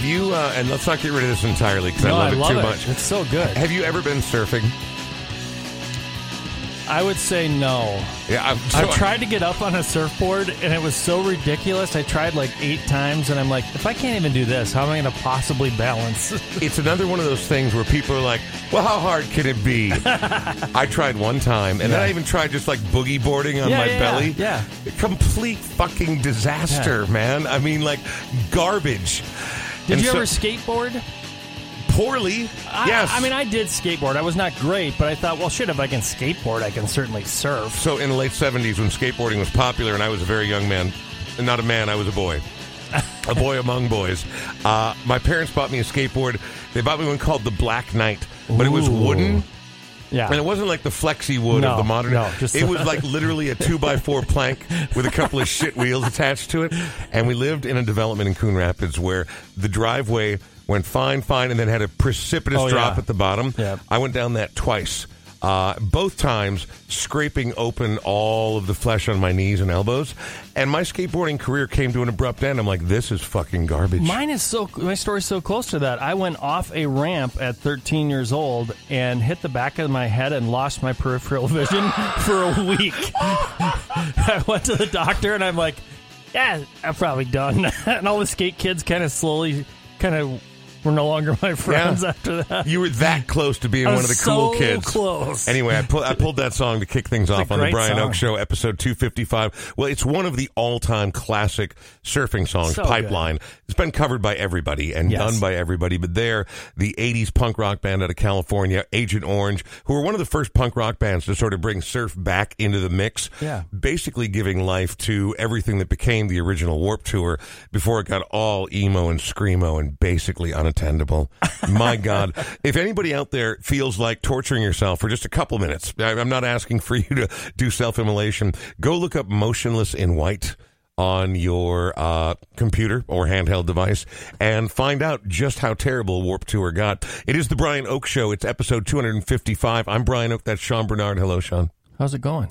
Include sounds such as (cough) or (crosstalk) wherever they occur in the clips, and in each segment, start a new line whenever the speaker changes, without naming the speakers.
Have you, uh, and let's not get rid of this entirely because
No,
I love
I
it
love
too
it.
much.
It's so good.
Have you ever been surfing?
I would say no.
Yeah, I'm, so
I've tried to get up on a surfboard and it was so ridiculous. I tried like eight times and I'm like, if I can't even do this, how am I going to possibly balance? (laughs)
It's another one of those things where people are like, well, how hard can it be? (laughs) I tried one time, and then I even tried just like boogie boarding on
Yeah,
my
yeah,
belly.
yeah.
Complete fucking disaster, man. I mean, like garbage.
Did
And
you
so-
ever skateboard?
Poorly.
I,
yes.
I mean, I did skateboard. I was not great, but I thought, well, shit, if I can skateboard, I can certainly surf.
So in the late 70s, when skateboarding was popular, and I was a very young man, not a man, I was a boy. a boy among boys. Uh, my parents bought me a skateboard. They bought me one called the Black Knight, but it was wooden.
Yeah.
And it wasn't like the flexi wood
No,
of the modern.
no, just
it was like literally a two by four (laughs) plank with a couple of shit wheels attached to it. And we lived in a development in Coon Rapids where the driveway went fine, fine, and then had a precipitous
Oh,
drop
yeah.
at the bottom.
Yeah.
I went down that twice. Uh, both times scraping open all of the flesh on my knees and elbows. And my skateboarding career came to an abrupt end. I'm like, this is fucking garbage.
Mine is so my story's so close to that. I went off a ramp at 13 years old and hit the back of my head and lost my peripheral vision (laughs) for a week. (laughs) I went to the doctor and I'm like, yeah, I'm probably done. (laughs) and all the skate kids kind of slowly kind of were no longer my friends
Yeah.
after that.
You were that close to being one of the cool
so
kids.
close.
Anyway, I, pull, I pulled that song to kick things off on the Brian
song.
Oak Show, episode 255. Well, it's one of the all-time classic surfing songs,
So good.
Pipeline. It's been covered by everybody and
Yes.
done by everybody, but they're the 80s punk rock band out of California, Agent Orange, who were one of the first punk rock bands to sort of bring surf back into the mix.
Yeah.
Basically giving life to everything that became the original Warp Tour before it got all emo and screamo and basically unattendable. (laughs) My God. If anybody out there feels like torturing yourself for just a couple minutes, I'm not asking for (laughs) you to do self immolation. Go look up Motionless in White on your uh, computer or handheld device and find out just how terrible Warp Tour got. It is the Brian Oak Show. It's episode 255. I'm Brian Oak. That's Sean Bernard. Hello, Sean.
How's it going?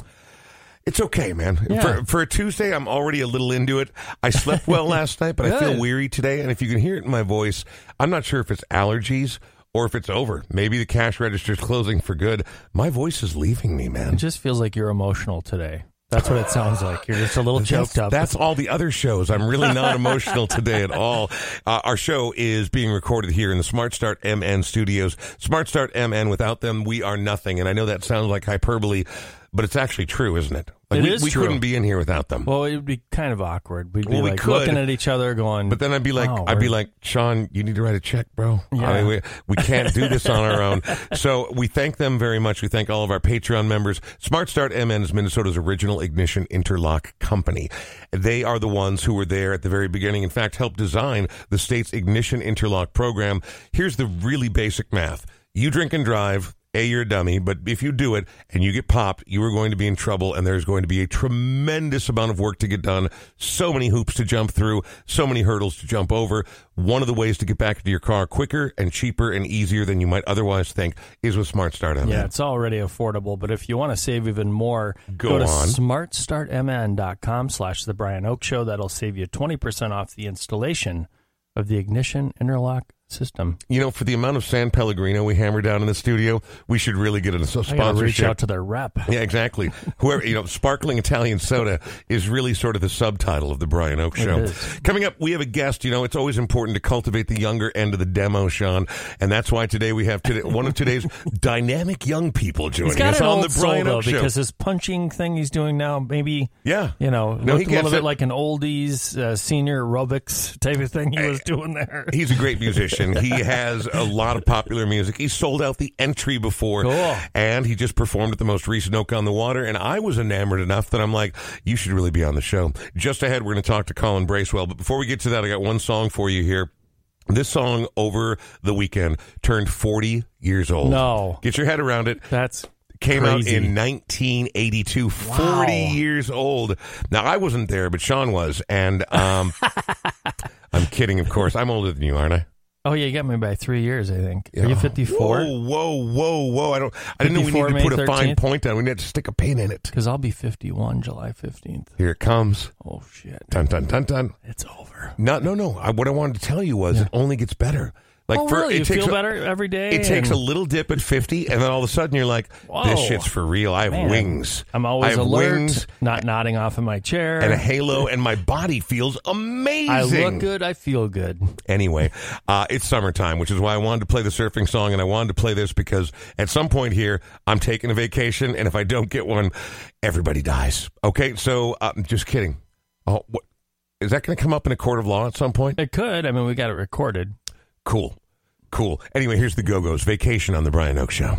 It's okay, man.
Yeah.
For, for a Tuesday, I'm already a little into it. I slept well (laughs) last night, but I feel weary today. And if you can hear it in my voice, I'm not sure if it's allergies or if it's over. Maybe the cash register's closing for good. My voice is leaving me, man.
It just feels like you're emotional today. That's what it sounds like. You're just a little
That's,
choked up.
that's all the other shows. I'm really not emotional today at all. Uh, our show is being recorded here in the Smart Start MN studios. Smart Start MN, without them, we are nothing. And I know that sounds like hyperbole, but it's actually true, isn't it? Like
It
we,
is
we
true.
couldn't be in here without them.
Well, it would be kind of awkward. We'd be
Well, we
like
could.
looking at each other, going.
But then I'd be like,
"Oh,
I'd be like, Sean, you need to write a check, bro.
Yeah.
I mean, we, we can't do this on our own. (laughs) So we thank them very much. We thank all of our Patreon members. Smart Start MN is Minnesota's original ignition interlock company. They are the ones who were there at the very beginning. In fact, helped design the state's ignition interlock program. Here's the really basic math. You drink and drive A, you're a dummy, but if you do it and you get popped, you are going to be in trouble, and there's going to be a tremendous amount of work to get done. So many hoops to jump through, so many hurdles to jump over. One of the ways to get back into your car quicker and cheaper and easier than you might otherwise think is with Smart Start MN.
Yeah, it's already affordable, but if you want to save even more,
Go
to
on.
smartstartmn.com slash the Brian Oak Show. That'll save you 20% off the installation of the ignition interlock system.
You know, for the amount of San Pellegrino we hammer down in the studio, we should really get a
sponsorship. reach out to their rep. (laughs)
Yeah, exactly. Whoever you know, sparkling Italian soda is really sort of the subtitle of the Brian Oak Show. Coming up, we have a guest. You know, it's always important to cultivate the younger end of the demo, Sean, and that's why today we have today, one of today's (laughs) dynamic young people joining us on the
soul,
Brian
though,
Oak Show.
because his punching thing he's doing now, maybe,
yeah,
you know,
No,
looked a little
gets
bit like an oldies uh, senior aerobics type of thing he was doing there.
He's a great musician. He (laughs) has a lot of popular music. He sold out the entry before,
Cool.
and he just performed at the most recent Oak on the Water. And I was enamored enough that I'm like, you should really be on the show. Just ahead, we're going to talk to Colin Bracewell. But before we get to that, I got one song for you here. This song over the weekend turned 40 years old.
No.
Get your head around it.
That's
Came
crazy.
out in 1982, 40
Wow.
years old. Now, I wasn't there, but Sean was. And um, (laughs) I'm kidding, of course. I'm older than you, aren't I?
Oh yeah, you got me by three years, I think. Are you fifty four?
Whoa, whoa, whoa, whoa! I don't. I didn't know we
54,
needed to
May
put a fine point on. We need to stick a pin in it.
Because I'll be fifty one July fifteenth.
Here it comes.
Oh shit,
Dun dun dun dun.
it's over.
No, no, no. I, what I wanted to tell you was it only gets better. Like
oh
for
really?
it
You
takes
feel
a,
better every day.
It takes a little dip at 50, and then all of a sudden you're like, this shit's for real. I have
Man,
wings.
I'm always alert,
wings
not nodding off in my chair.
and a halo, and my body feels amazing.
I look good. I feel good.
Anyway, uh, it's summertime, which is why I wanted to play the surfing song, and I wanted to play this because at some point here, I'm taking a vacation, and if I don't get one, everybody dies. Okay, so uh, just kidding. Oh, what, is that going to come up in a court of law at some point?
It could. I mean, we got it recorded.
Cool, cool. Anyway, here's the Go Go's Vacation on the Brian Oak Show.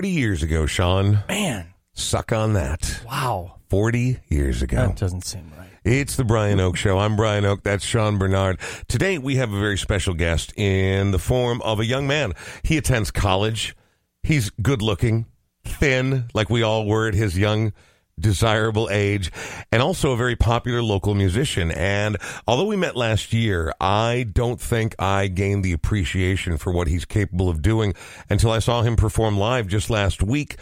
40 years ago, Sean.
Man,
Suck on that.
wow.
40 years ago.
That doesn't seem right.
It's the Brian Oak Show. I'm Brian Oak. That's Sean Bernard. Today we have a very special guest in the form of a young man. He attends college. He's good looking, thin, like we all were at his young, desirable age, and also a very popular local musician. And although we met last year, I don't think I gained the appreciation for what he's capable of doing until I saw him perform live just last week.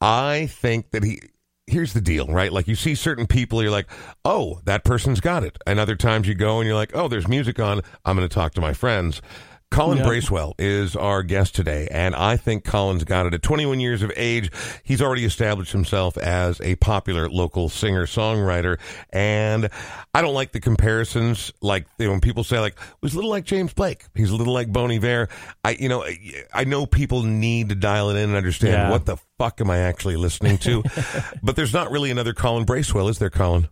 I think that he here's the deal, right? Like you see certain people, you're like, oh, that person's got it. And other times you go and you're like, oh, there's music on. I'm going to talk to my friends. Colin
Yeah.
Bracewell is our guest today, and I think Colin's got it. At 21 years of age, he's already established himself as a popular local singer songwriter. And I don't like the comparisons, like you know, when people say, like, he's a little like James Blake, he's a little like Bon Iver. I, you know, I know people need to dial it in and understand
Yeah.
what the fuck am I actually listening to. (laughs) but there's not really another Colin Bracewell, is there, Colin?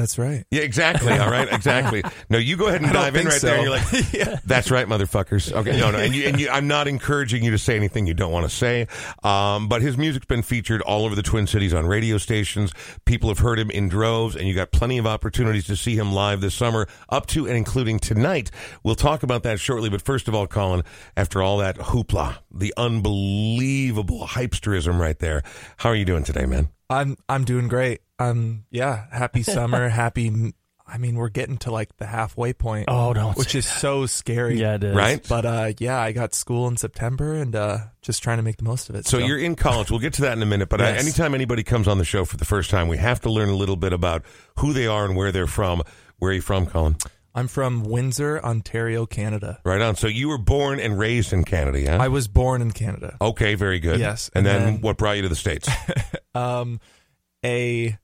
That's right.
Yeah, exactly. All right, exactly. (laughs) No, you go ahead and dive in right there. And you're like, (laughs) yeah. that's right, motherfuckers. Okay, no, no, and, you, and you, I'm not encouraging you to say anything you don't want to say. Um, but his music's been featured all over the Twin Cities on radio stations. People have heard him in droves, and you got plenty of opportunities to see him live this summer, up to and including tonight. We'll talk about that shortly. But first of all, Colin, after all that hoopla, the unbelievable hypesterism right there, how are you doing today, man?
I'm I'm doing great. Um yeah, happy summer, (laughs) happy I mean, we're getting to like the halfway point.
Oh, don't
which
say
is so scary.
Yeah, it is.
Right?
But uh yeah, I got school in September and uh just trying to make the most of it.
So you're in college. We'll get to that in a minute. But uh,
Yes.
anytime anybody comes on the show for the first time, we have to learn a little bit about who they are and where they're from. Where are you from, Colin?
I'm from Windsor, Ontario, Canada.
Right on. So you were born and raised in Canada, yeah?
I was born in Canada.
okay, very good.
Yes,
And,
and
then,
then-
what brought you to the States? (laughs)
Um a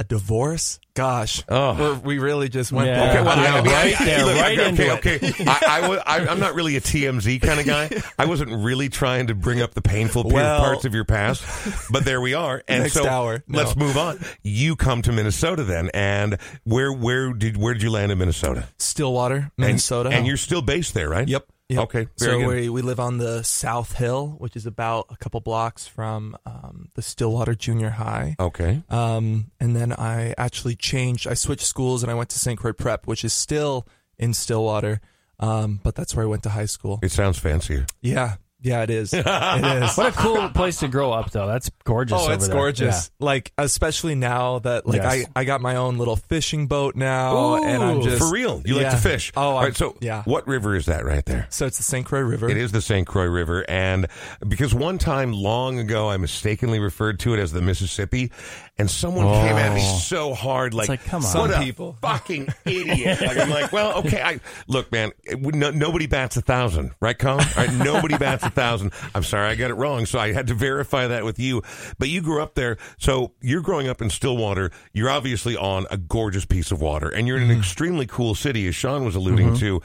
a divorce? Gosh.
Oh.
We're, really just went
Yeah.
there.
Okay, well,
I- I mean,
right
I- (laughs)
there,
look,
right
okay,
into
okay, okay. (laughs) I, I, wa- I, I'm not really a TMZ kind of guy. I wasn't really trying to bring up the painful
Well-
parts of your past, but there we are. And
Next
so
hour. No.
let's move on. You come to Minnesota then, and where where did where did you land in Minnesota?
Stillwater,
And-
Minnesota.
and, you're still based there, right?
Yep. Yep.
Okay,
so
good.
we we live on the South Hill, which is about a couple blocks from um, the Stillwater Junior High.
Okay.
Um, and then I actually changed. I switched schools and I went to St. Croix Prep, which is still in Stillwater. Um, but that's where I went to high school.
It sounds fancier.
Yeah, yeah, it is. (laughs) it is.
What a cool place to grow up, though. That's gorgeous.
Oh,
over
it's
there.
gorgeous. Like especially now that like
Yes.
I, I got my own little fishing boat now, and I'm just
For real, you like to fish.
Oh,
All
I'm-
right. So,
yeah.
what river is that right there?
So it's the St. Croix River.
It is the St. Croix River, and because one time long ago I mistakenly referred to it as the Mississippi, and someone came at me
Oh.
so hard, like,
like, come on.
what
Some people. (laughs)
fucking idiot. Like, I'm like, well, okay, I look, man, it no, nobody bats a thousand, right, Colin? All right, nobody bats a thousand. I'm sorry, I got it wrong, so I had to verify that with you. But you grew up there, so you're growing up in Stillwater. You're obviously on a gorgeous piece of water, and you're in an mm-hmm. extremely cool city, as Sean was alluding mm-hmm. to.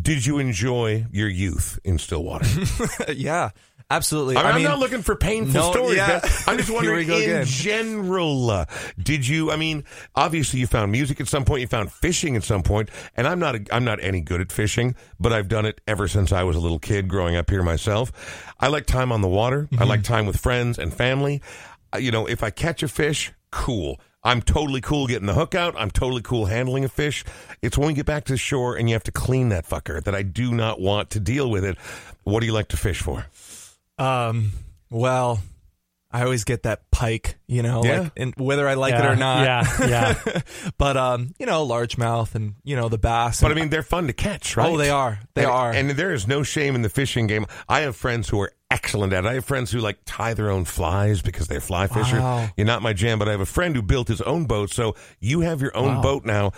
Did you enjoy your youth in Stillwater? (laughs)
yeah, absolutely.
I
I
I'm
mean,
not looking for painful
No,
stories.
yeah.
I'm just (laughs) wondering, in
again.
general, uh, did you? I mean, obviously, you found music at some point. You found fishing at some point, and I'm not. A, I'm not any good at fishing, but I've done it ever since I was a little kid growing up here myself. I like time on the water. I
Mm-hmm.
like time with friends and family. Uh, you know, if I catch a fish, cool. I'm totally cool getting the hook out. I'm totally cool handling a fish. It's when we get back to the shore and you have to clean that fucker that I do not want to deal with it. What do you like to fish for?
Um, well, I always get that pike, you know,
Yeah.
like, and whether I like it or not.
yeah, yeah. (laughs)
but um, you know, largemouth and you know the bass.
But I mean, they're fun to catch, right?
oh, they are, they
and,
are.
And there is no shame in the fishing game. I have friends who are excellent at it. I have friends who like tie their own flies because they're fly fishers.
Wow.
You're not my jam, but I have a friend who built his own boat. So you have your own
Wow.
boat now.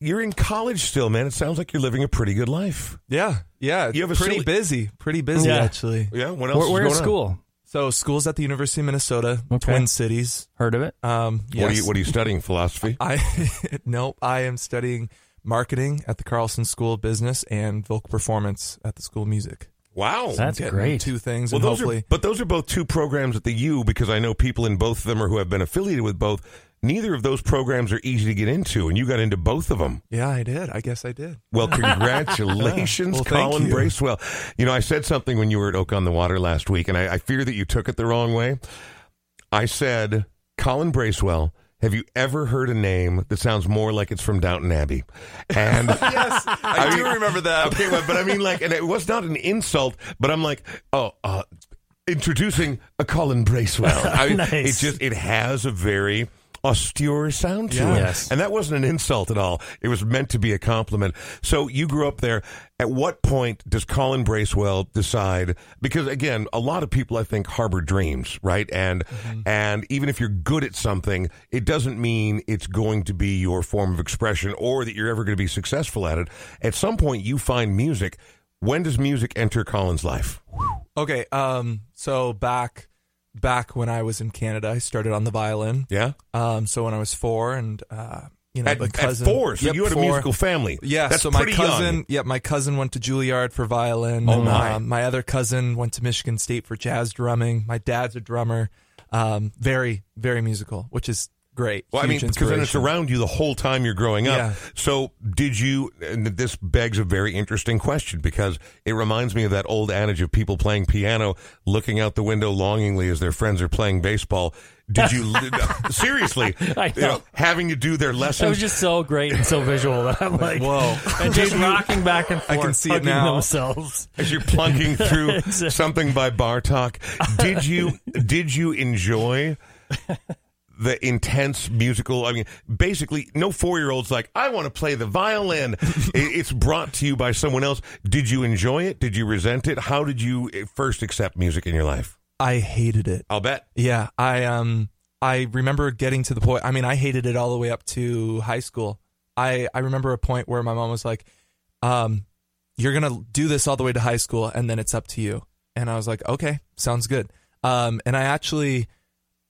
You're in college still, man. It sounds like you're living a pretty good life.
yeah, yeah,
You have a
pretty
silly-
busy, pretty busy
Yeah.
actually.
Yeah. What else
Where,
is
where's
going on?
school?
So school's at the University of Minnesota,
Okay.
Twin Cities.
Heard of it?
Um,
What are you What are you studying? Philosophy. (laughs)
I (laughs) nope. I am studying marketing at the Carlson School of Business and vocal performance at the School of Music.
Wow.
That's
Getting
great.
Two things,
well,
and
those
hopefully,
are, but those are both two programs at the U because I know people in both of them or who have been affiliated with both neither of those programs are easy to get into, and you got into both of them.
Yeah, I did. I guess I did.
Well, (laughs) congratulations,
Well,
Colin
you.
Bracewell. You know, I said something when you were at Oak on the Water last week, and I, I fear that you took it the wrong way. I said, Colin Bracewell, have you ever heard a name that sounds more like it's from Downton Abbey? And (laughs)
Yes, I, do
mean-
remember that.
Okay, but, but I mean, like, and it was not an insult, but I'm like, oh, uh, introducing a Colin Bracewell. (laughs) I
Nice.
It just it has a very austere sound to it,
Yes.
and that wasn't an insult at all. It was meant to be a compliment. So you grew up there. At what point does Colin Bracewell decide? Because again, a lot of people I think harbor dreams, right? And and even if you're good at something, it doesn't mean it's going to be your form of expression or that you're ever going to be successful at it. At some point, you find music. When does music enter Colin's life?
Okay, um, so back back when I was in Canada, I started on the violin.
Yeah,
Um, so when I was four, and uh, you know,
at,
the
at four, so
Yep,
you had a musical family.
Yeah,
that's
so my cousin,
young.
yeah, my cousin went to Juilliard for violin.
Oh, my.
Um, my other cousin went to Michigan State for jazz drumming. My dad's a drummer. Um, very, very musical, which is great.
Well, I mean, because then it's around you the whole time you're growing up.
Yeah.
So, did you? And this begs a very interesting question because it reminds me of that old adage of people playing piano, looking out the window longingly as their friends are playing baseball. Did you (laughs) uh, seriously?
I
you know,
know.
having to do their lessons.
was just so great and so visual that I'm like,
Whoa. (laughs)
and just rocking back and forth.
I can see it now.
themselves.
as you're plunking (laughs) through something by Bartok. Did you did you enjoy the intense musical? I mean, basically, no four year old's like, I want to play the violin. (laughs) It's brought to you by someone else. Did you enjoy it? Did you resent it? How did you eh, first accept music in your life?
I hated it.
I'll bet.
Yeah, I um I remember getting to the point. I mean, I hated it all the way up to high school. I I remember a point where my mom was like, um, "You're gonna do this all the way to high school, and then it's up to you." And I was like, "Okay, sounds good." Um, and I actually,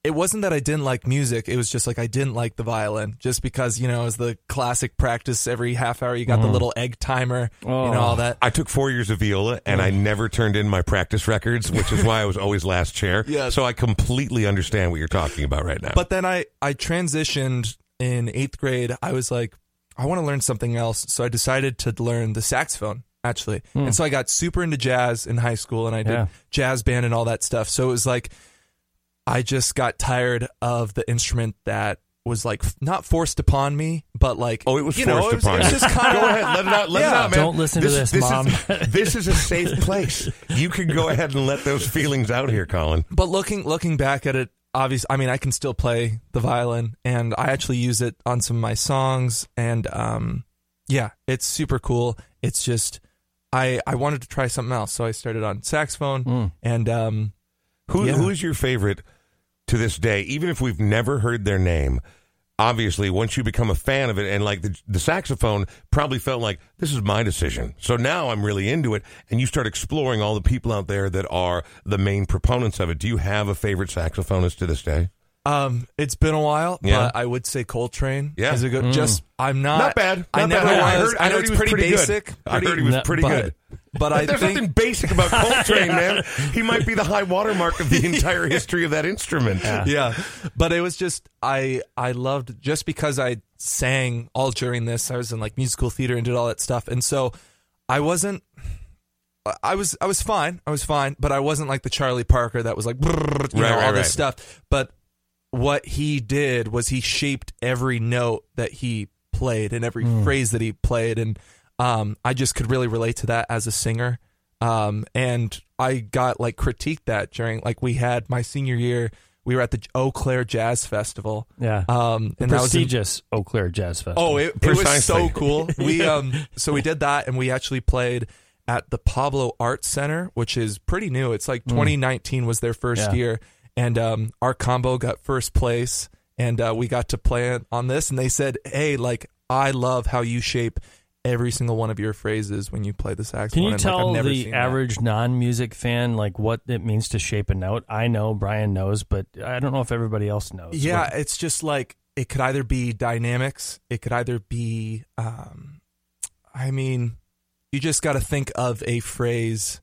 it wasn't that I didn't like music. It was just like I didn't like the violin, just because you know, as the classic practice every half hour, you got the mm. little egg timer, you know, oh. all that.
I took four years of viola and I never turned in my practice records, which is why I was always last chair. (laughs)
Yes.
So I completely understand what you're talking about right now.
But then I I transitioned in eighth grade. I was like, I want to learn something else, so I decided to learn the saxophone actually. Hmm. And so I got super into jazz in high school, and I did
Yeah.
jazz band and all that stuff. So it was like I just got tired of the instrument that was like not forced upon me, but like
Oh, it was
you
forced
know, it was,
upon
it was just kind of
Go ahead, let it out, let it out, man.
Don't listen to this, Mom.
Is, (laughs) this is a safe place. You can go ahead and let those feelings out here, Colin.
But looking looking back at it, obviously, I mean, I can still play the violin, and I actually use it on some of my songs. And um, yeah, it's super cool. It's just I I wanted to try something else, so I started on saxophone. And um,
Who
Yeah.
who is your favorite to this day? Even if we've never heard their name, obviously, once you become a fan of it, and like the the saxophone probably felt like this is my decision. So now I'm really into it, and you start exploring all the people out there that are the main proponents of it. Do you have a favorite saxophonist to this day?
Um, it's been a while,
Yeah.
but I would say Coltrane
Yeah.
is a good. Just I'm not
Not bad.
I
Not
never
bad. I heard- I
know
heard
it's
he was
pretty,
pretty good.
basic.
I heard
pretty-
he was pretty
but,
good.
But I
There's
think
nothing basic about Coltrane, man. (laughs) He might be the high watermark of the (laughs) entire history of that instrument.
yeah but it was just i i loved just because i sang all during this i was in like musical theater and did all that stuff and so i wasn't i was i was fine i was fine but i wasn't like the charlie parker that was like you
Right,
know
right,
all this
right.
stuff but what he did was he shaped every note that he played and every phrase that he played and um, i just could really relate to that as a singer um, and i got like critiqued that during like we had my senior year we were at the eau claire jazz festival
Yeah.
um, and that was in-
Prestigious Eau Claire Jazz Festival.
Oh, it, it was so cool. We (laughs) um so we did that and we actually played at the Pablo Arts Center, which is pretty new. It's like 2019 was their first
Yeah.
year and um our combo got first place and uh, we got to play it on this and they said, "Hey, like I love how you shape every single one of your phrases when you play the saxophone."
Can you
And, like,
tell
never
the average non-music fan like what it means to shape a note? I know Brian knows, but I don't know if everybody else knows.
Yeah,
What-
it's just like it could either be dynamics, it could either be um I mean, you just got to think of a phrase.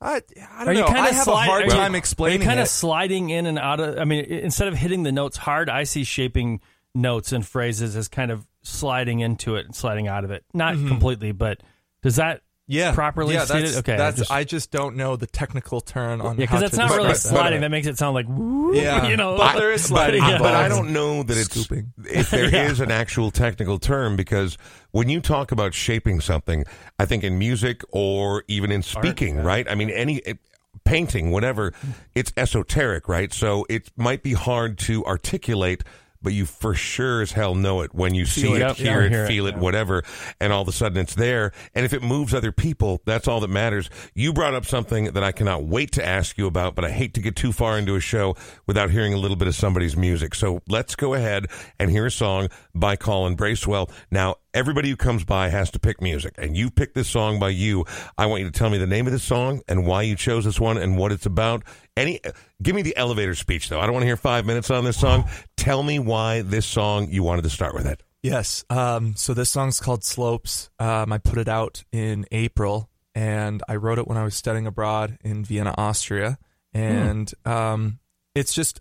I, I don't
Are you
know.
kind
I
of
have a hard time
Are
explaining
you kind
it.
of sliding in and out of? I mean, instead of hitting the notes hard, I see shaping notes and phrases as kind of sliding into it and sliding out of it. Not mm-hmm. completely, but does that
yeah,
properly
yeah,
stated?
That's,
Okay,
that's
just-
I just don't know the technical turn on.
yeah, because
how
that's not really
describe that.
sliding. That makes it sound like woo,
Yeah,
you know.
but there is sliding
Yeah.
But I don't know that it's
Scooping.
if there (laughs) is
Yeah.
an actual technical term because when you talk about shaping something, I think in music or even in speaking, right? I mean, any it, painting, whatever, it's esoteric, right? So it might be hard to articulate. But you for sure as hell know it when you see
it.
it, hear
Yeah,
it,
hear it,
feel it,
yeah.
whatever, and all of a sudden it's there. And if it moves other people, that's all that matters. You brought up something that I cannot wait to ask you about, but I hate to get too far into a show without hearing a little bit of somebody's music. So let's go ahead and hear a song by Colin Bracewell. Now, everybody who comes by has to pick music, and you picked this song by you. I want you to tell me the name of this song and why you chose this one and what it's about. Any, give me the elevator speech though. I don't want to hear five minutes on this song. Tell me why this song you wanted to start with it.
Yes. Um, so this song's called Slopes. Um, I put it out in April, and I wrote it when I was studying abroad in Vienna, Austria. And um, it's just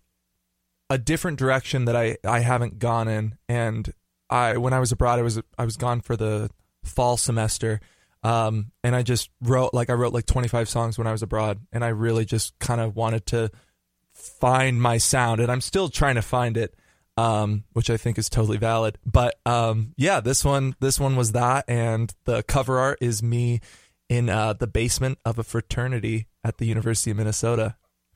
a different direction that I, I haven't gone in. And I when I was abroad, I was I was gone for the fall semester. Um, and I just wrote like I wrote like 25 songs when I was abroad, and I really just kind of wanted to find my sound, and I'm still trying to find it, um, which I think is totally valid. But um, yeah, this one this one was that, and the cover art is me in uh, the basement of a fraternity at the University of Minnesota. (laughs)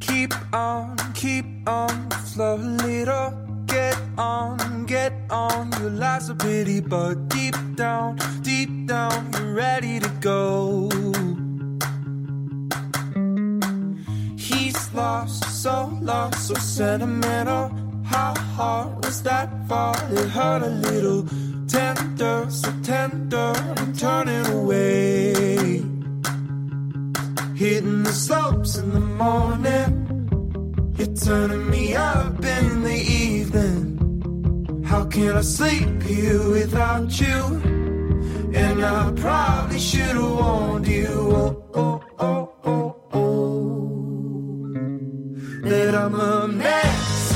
Keep on, keep on, flow little. On, get on. Your life's a pity, but deep down, deep down, you're ready to go. He's lost, so lost, so sentimental. How hard was that fall? It hurt a little. Tender, so tender, I'm turning away. Hitting the slopes in the morning. You're turning me up in the evening. How can I sleep here without you? And I probably should have warned you. Oh, oh, oh, oh, oh. That I'm a mess.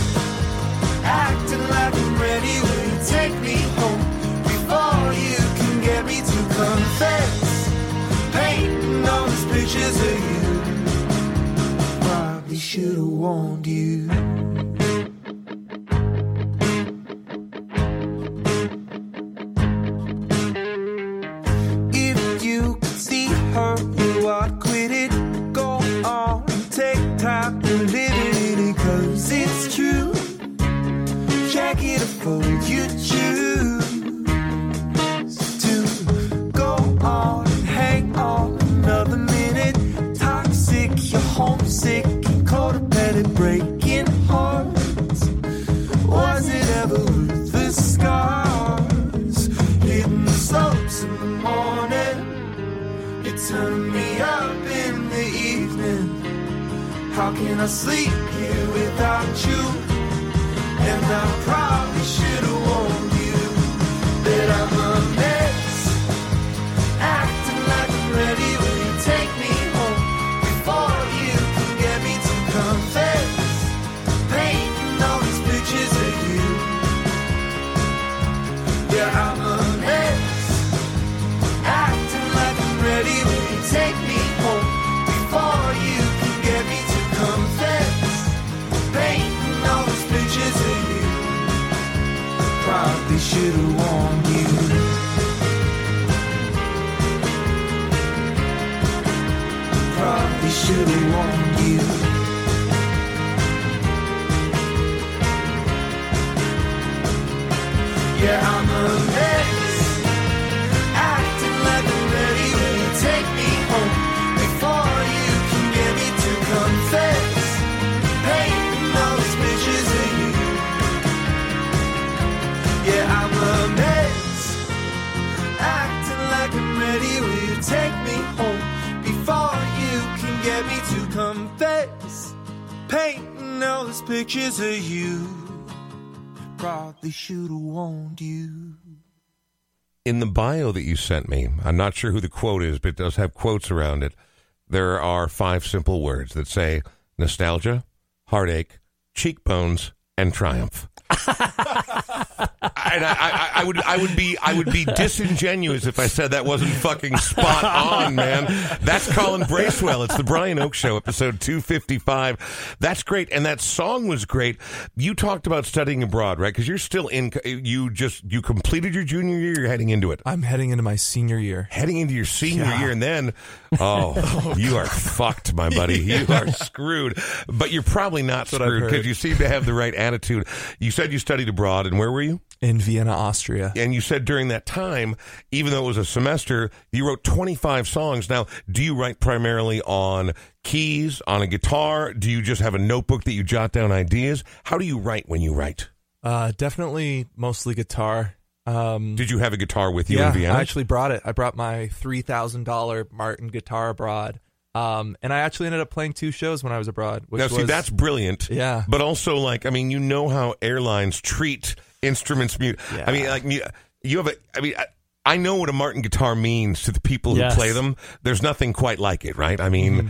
Acting like I'm ready. Will you take me home before you can get me to confess? Painting all these pictures of you. Probably should have warned you. Pictures of you. Probably should have warned you.
In the bio that you sent me, I'm not sure who the quote is, but it does have quotes around it. There are five simple words that say nostalgia, heartache, cheekbones, and triumph. (laughs) and I, I, I would I would be I would be disingenuous if I said that wasn't fucking spot on, man. That's Colin Bracewell. It's the Brian Oak Show, episode two fifty five. That's great, and that song was great. You talked about studying abroad, right? Because you're still in. You just you completed your junior year. You're heading into it.
I'm heading into my senior year.
Heading into your senior
Yeah.
year, and then, (laughs) oh, you are fucked, my buddy. You (laughs) are screwed. But you're probably not
I've
screwed because you seem to have the right attitude. You said you studied abroad, and where were you?
in Vienna, Austria.
And you said during that time, even though it was a semester, you wrote 25 songs. Now, do you write primarily on keys, on a guitar? Do you just have a notebook that you jot down ideas? How do you write when you write?
Uh, definitely mostly guitar. Um,
Did you have a guitar with you
yeah,
in Vienna?
I actually brought it. I brought my three thousand dollar Martin guitar abroad. Um, and I actually ended up playing two shows when I was abroad. Which
now, see,
was,
that's brilliant.
Yeah.
But also, like, I mean, you know how airlines treat instruments. Mu- I mean, like, you have a, I mean, I, I know what a Martin guitar means to the people who
Yes.
play them. There's nothing quite like it, right? I mean,
Mm-hmm.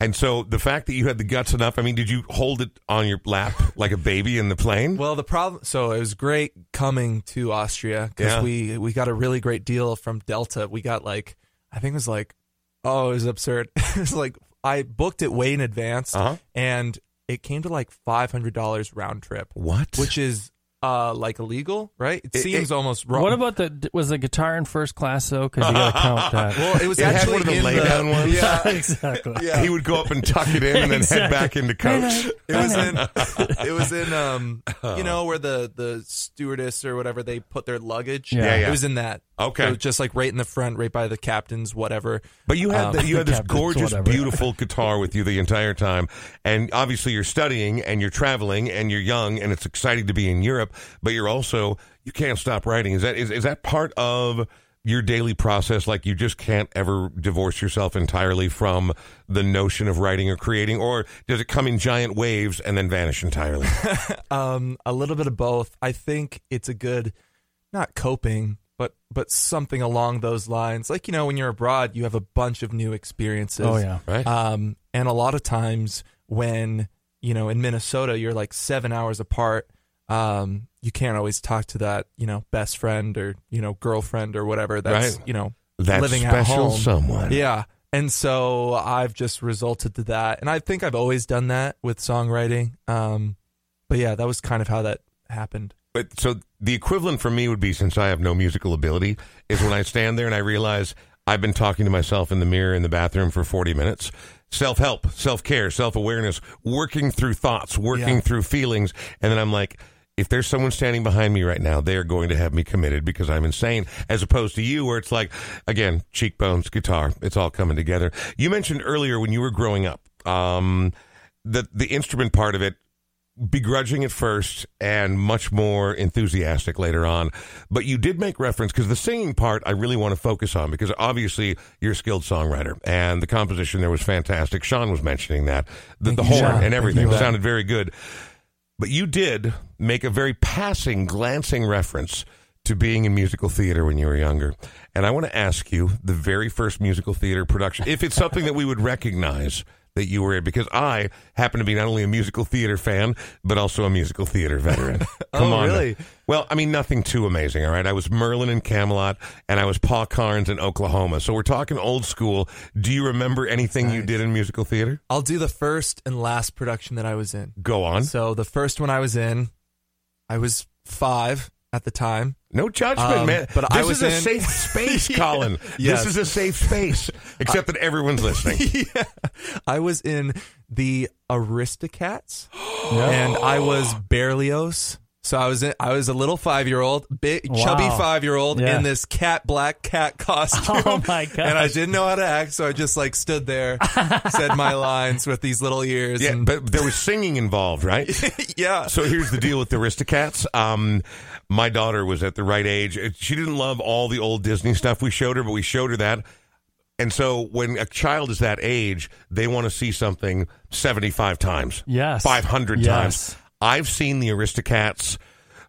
and so the fact that you had the guts enough, I mean, did you hold it on your lap like a baby in the plane?
Well, the problem. So it was great coming to Austria because
Yeah.
we we got a really great deal from Delta. We got like I think it was like oh it was absurd. (laughs) it was like I booked it way in advance,
Uh-huh.
and it came to like five hundred dollars round trip,
what?
which is uh like illegal, right? It,
It-
seems
it-
almost wrong.
What about the was the guitar in first class though? Because you got to count (laughs) that.
Well, it was
It had
actually
one of the
in
lay-down ones? (laughs)
Yeah, (laughs)
exactly.
yeah.
he would go up and tuck it in and then head
Exactly.
back into coach.
It was in it was in um you know where the the stewardess or whatever they put their luggage.
Yeah.
Yeah, yeah.
It was in that.
Okay.
So just like right in the front, right by the captain's whatever.
But you had
Um,
the, you had (laughs) this gorgeous, beautiful guitar with you the entire time, and obviously you're studying and you're traveling and you're young and it's exciting to be in Europe. But you're also you can't stop writing. Is that is, is that part of your daily process? Like you just can't ever divorce yourself entirely from the notion of writing or creating, or does it come in giant waves and then vanish entirely? (laughs)
Um, a little bit of both. I think it's a good, not coping, but but something along those lines. Like you know, when you're abroad, you have a bunch of new experiences.
Oh yeah.
right?
Um, and a lot of times when you know in Minnesota, you're like seven hours apart. Um, you can't always talk to that you know best friend or you know girlfriend or whatever. That's
Right.
you know
That
living at
special
home.
someone.
Yeah. And so I've just resulted to that. And I think I've always done that with songwriting. Um, but yeah, that was kind of how that happened.
But so the equivalent for me would be since I have no musical ability is when I stand there and I realize I've been talking to myself in the mirror in the bathroom for 40 minutes. Self help, self care, self awareness, working through thoughts, working
Yeah.
through feelings. And then I'm like, if there's someone standing behind me right now, they are going to have me committed because I'm insane, as opposed to you, where it's like, again, cheekbones, guitar, it's all coming together. You mentioned earlier when you were growing up, um, the the instrument part of it begrudging at first and much more enthusiastic later on. But you did make reference because the singing part I really want to focus on because obviously you're a skilled songwriter and the composition there was fantastic. Sean was mentioning that the, the horn and everything sounded very good. But you did make a very passing, glancing reference to being in musical theater when you were younger. And I want to ask you the very first musical theater production, if it's something that we would recognize that you were in, because I happen to be not only a musical theater fan, but also a musical theater veteran. (laughs) Oh, Come
Oh,
on.
really?
Well, I mean, nothing too amazing, all right? I was Merlin in Camelot, and I was Paul Carnes in Oklahoma. So we're talking old school. Do you remember anything you did in musical theater?
I'll do the first and last production that I was in.
Go on.
So the first one I was in, I was five at the time.
No judgment,
Um,
man.
but
this
I was
is a
in-
safe (laughs) space, Colin.
Yes.
This is a safe space, (laughs) except that everyone's listening. (laughs)
yeah. I was in the Aristocats, (gasps) and I was Berlioz. So I was in, I was a little five year old, big
Wow.
chubby five year old
Yeah.
in this cat black cat (laughs) costume.
Oh, my gosh.
And I didn't know how to act, so I just like stood there, said my (laughs) lines with these little ears.
Yeah,
and,
but there was singing involved, right? (laughs)
yeah.
So here's the deal with the Aristocats. Um, my daughter was at the right age. She didn't love all the old Disney stuff we showed her, but we showed her that. And so when a child is that age, they want to see something 75 times.
Yes.
500
Yes.
times. I've seen the Aristocats.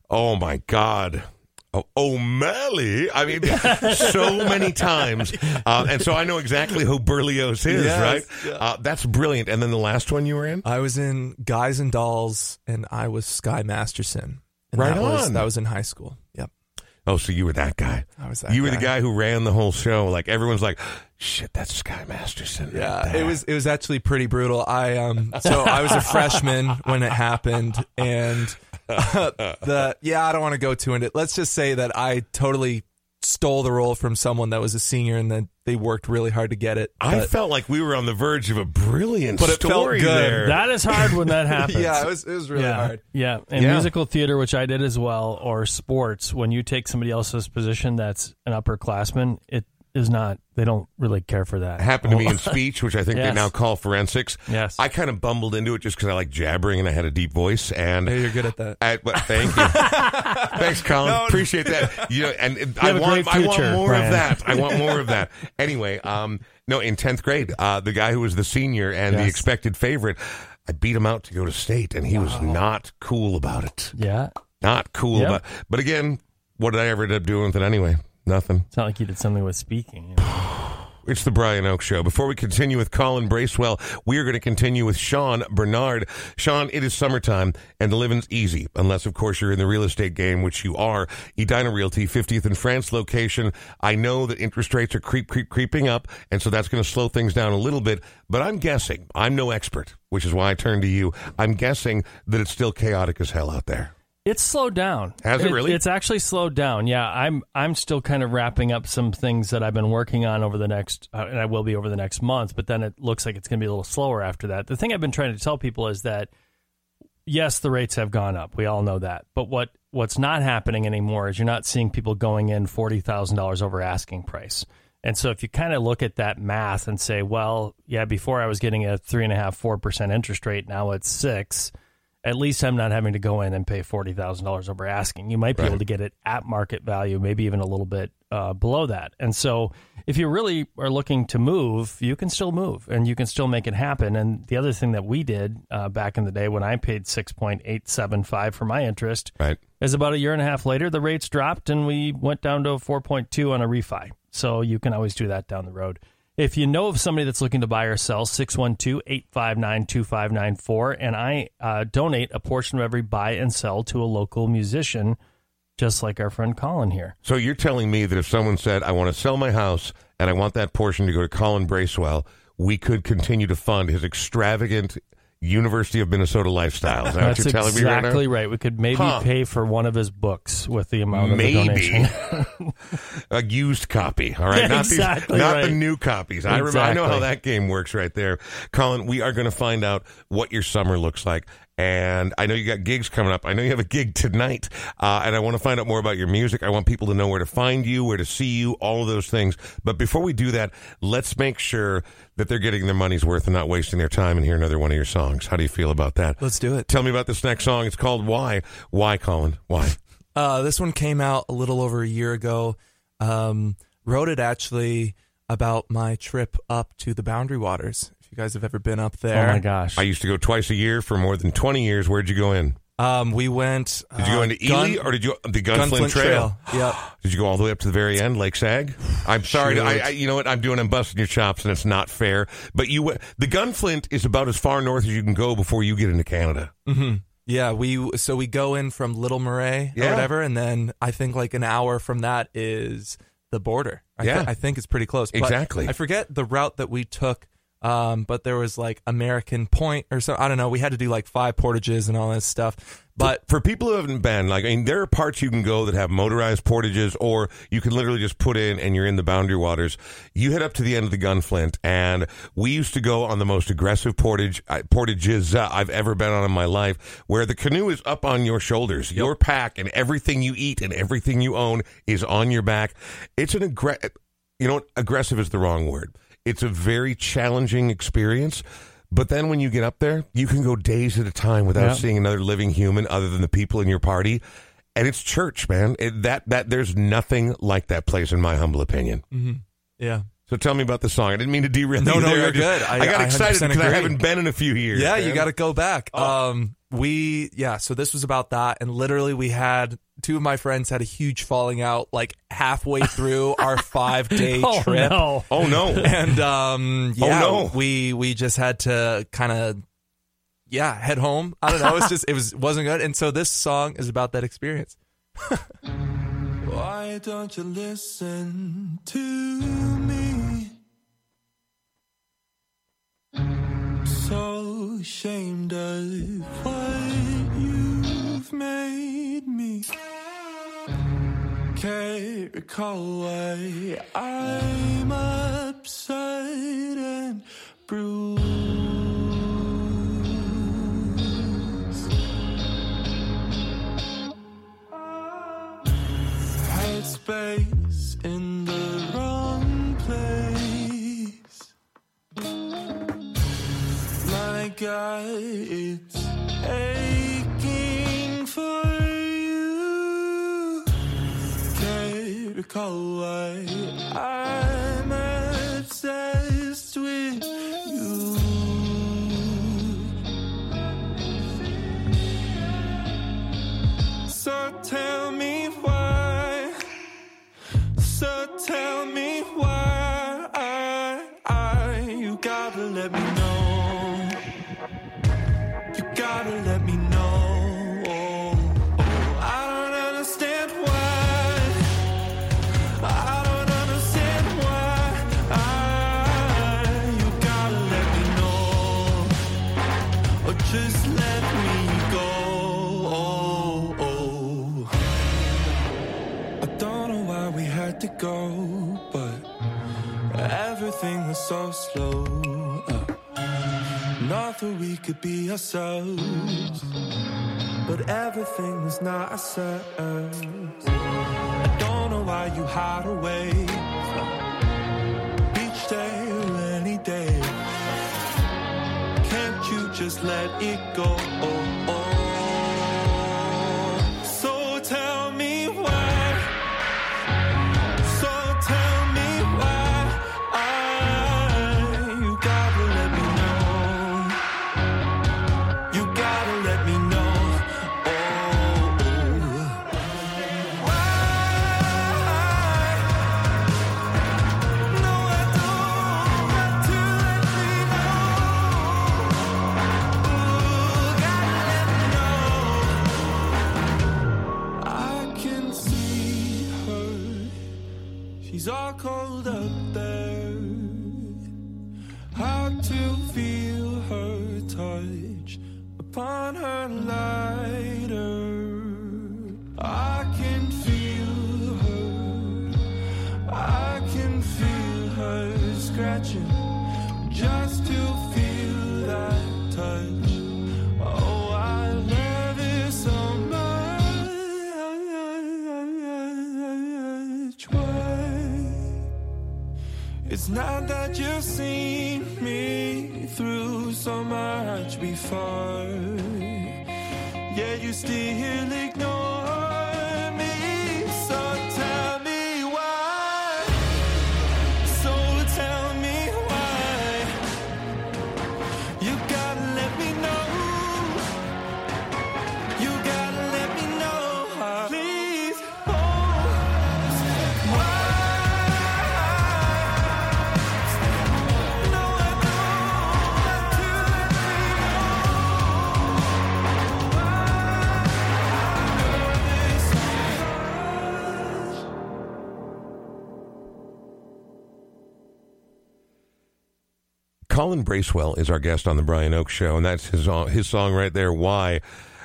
Oh my God. Oh, O'Malley. I mean, (laughs) so many times. Uh, and so I know exactly who Berlioz is,
Yes,
right?
yeah.
Uh, that's brilliant. And then the last one you were in?
I was in Guys and Dolls, and I was Sky Masterson. And
Right
that Was,
on.
that was in high school. Yep.
Oh, so you were that guy.
I was that
you were the
guy
who ran the whole show. Like everyone's like, shit, that's Sky Masterson.
Yeah,
there."
it was it was actually pretty brutal. I um so I was a freshman when it happened, and uh, (laughs) the yeah I don't want to go too into it. Let's just say that I totally stole the role from someone that was a senior, and then they worked really hard to get it.
I felt like we were on the verge of a brilliant
But it felt
story
good.
there.
That is hard when that (laughs) happens.
yeah, it was it was really
yeah,
hard.
Yeah, in
Yeah.
musical theater, which I did as well, or sports, when you take somebody else's position that's an upperclassman, it is not. They don't really care for that.
happened to me in (laughs) speech, which I think they now call forensics.
Yes.
I kind of bumbled into it just because I like jabbering and I had a deep voice. And
Hey, you're good at that.
I, but thank you, (laughs) thanks, Colin. Appreciate that. You know, and and I
have a
want
great
I want more
Brian.
of that. I want more of that. (laughs) Anyway, um, no, in tenth grade, uh, the guy who was the senior and the expected favorite, I beat him out to go to state, and he was not cool about it.
Yeah,
Not cool
Yep.
about. But again, what did I ever end up doing with it anyway? Nothing.
it's not like you did something with speaking. you know. (sighs)
It's the Brian Oake Show. Before we continue with Colin Bracewell, we are going to continue with Sean Bernard. Sean, it is summertime and the living's easy, unless, of course, you're in the real estate game, which you are. Edina Realty, 50th and France location. I know that interest rates are creep, creep, creeping up, and so that's going to slow things down a little bit. But I'm guessing, I'm no expert, which is why I turn to you. I'm guessing that it's still chaotic as hell out there.
It's slowed down.
Has it really?
It's actually slowed down. Yeah, I'm I'm still kind of wrapping up some things that I've been working on over the next, uh, and I will be over the next month. But then it looks like it's going to be a little slower after that. The thing I've been trying to tell people is that yes, the rates have gone up. We all know that. But what what's not happening anymore is you're not seeing people going in forty thousand dollars over asking price. And so if you kind of look at that math and say, well, yeah, before I was getting a three and a half, four percent interest rate, now it's six. At least I'm not having to go in and pay forty thousand dollars over asking. You might be
Right.
able to get it at market value, maybe even a little bit uh, below that. And so, if you really are looking to move, you can still move and you can still make it happen. And the other thing that we did uh, back in the day when I paid six point eight seven five for my interest,
Right.
is about a year and a half later, the rates dropped and we went down to 4.2 on a refi. So you can always do that down the road. If you know of somebody that's looking to buy or sell, 612 859 2594. And I uh, donate a portion of every buy and sell to a local musician, just like our friend Colin here.
So you're telling me that if someone said, I want to sell my house and I want that portion to go to Colin Bracewell, we could continue to fund his extravagant University of Minnesota lifestyle. Is that what
That's
you're telling me right
exactly
now?
right. We could maybe
Huh.
pay for one of his books with the amount of the
Maybe.
donation. (laughs)
A used copy, all right?
Yeah,
not
exactly
these, not the new copies. I remember. I know how that game works right there. Colin, we are going to find out what your summer looks like. And I know you got gigs coming up. I know you have a gig tonight. Uh, and I want to find out more about your music. I want people to know where to find you, where to see you, all of those things. But before we do that, let's make sure that they're getting their money's worth and not wasting their time and hear another one of your songs. How do you feel about that?
Let's do it.
Tell me about this next song. It's called Why. Why, Colin? Why?
Uh, this one came out a little over a year ago. Um, wrote it actually about my trip up to the Boundary Waters. If you guys have ever been up there.
oh my gosh.
I used to go twice a year for more than 20 years. Where'd you go in?
Um, we went.
Did you go
uh,
into Ely
Gun-
or did you the Gunflint,
Gunflint
Trail?
Yep. (sighs)
Did you go all the way up to the very end, Lake Sag? (sighs) I'm sorry, to, I, I, you know what I'm doing? I'm busting your chops, and it's not fair. But you, went- the Gunflint is about as far north as you can go before you get into Canada.
Yeah, we so we go in from Little Marais
Yeah.
or whatever, and then I think like an hour from that is the border. I thi-
Yeah.
I think it's pretty close. But
Exactly.
I forget the route that we took, um, but there was like American Point or so. I don't know. We had to do like five portages and all this stuff. But
for people who haven't been, like, I mean, there are parts you can go that have motorized portages, or you can literally just put in and you're in the boundary waters. You head up to the end of the Gunflint, and we used to go on the most aggressive portage uh, portages uh, I've ever been on in my life, where the canoe is up on your shoulders, your pack, and everything you eat and everything you own is on your back. It's an aggressive, you know, what? aggressive is the wrong word. It's a very challenging experience. But then when you get up there, you can go days at a time without
Yeah.
seeing another living human other than the people in your party. And it's church, man. It, that that there's nothing like that place, in my humble opinion.
yeah,
So tell me about the song. I didn't mean to derail
No,
you
no,
there.
you're
I just-
good. I-
I got
I
excited
100%
because I haven't been in a few years.
yeah,
man.
you got to go back.
Oh.
Um,
we yeah. So this was about that, and literally we had two of my friends had a huge falling out like halfway through (laughs) our five day
Oh
trip.
no!
Oh no.
and um yeah
Oh, no.
we we just had to kind of yeah head home i don't know it's just it was wasn't good and so this song is about that experience (laughs) why don't you listen to me so ashamed of what you've made me can't recall why I'm upset and bruised. Had Like I, it's aching for you. Can't recall why I'm obsessed with you. So tell could be ourselves, but everything was not ourselves. I don't know why you hide away each day or any day. Can't you just let it go? It's not that you've seen me through so much before. Yet you still ignore
Colin Bracewell is our guest on the Brian Oake Show, and that's his his song right there. Why?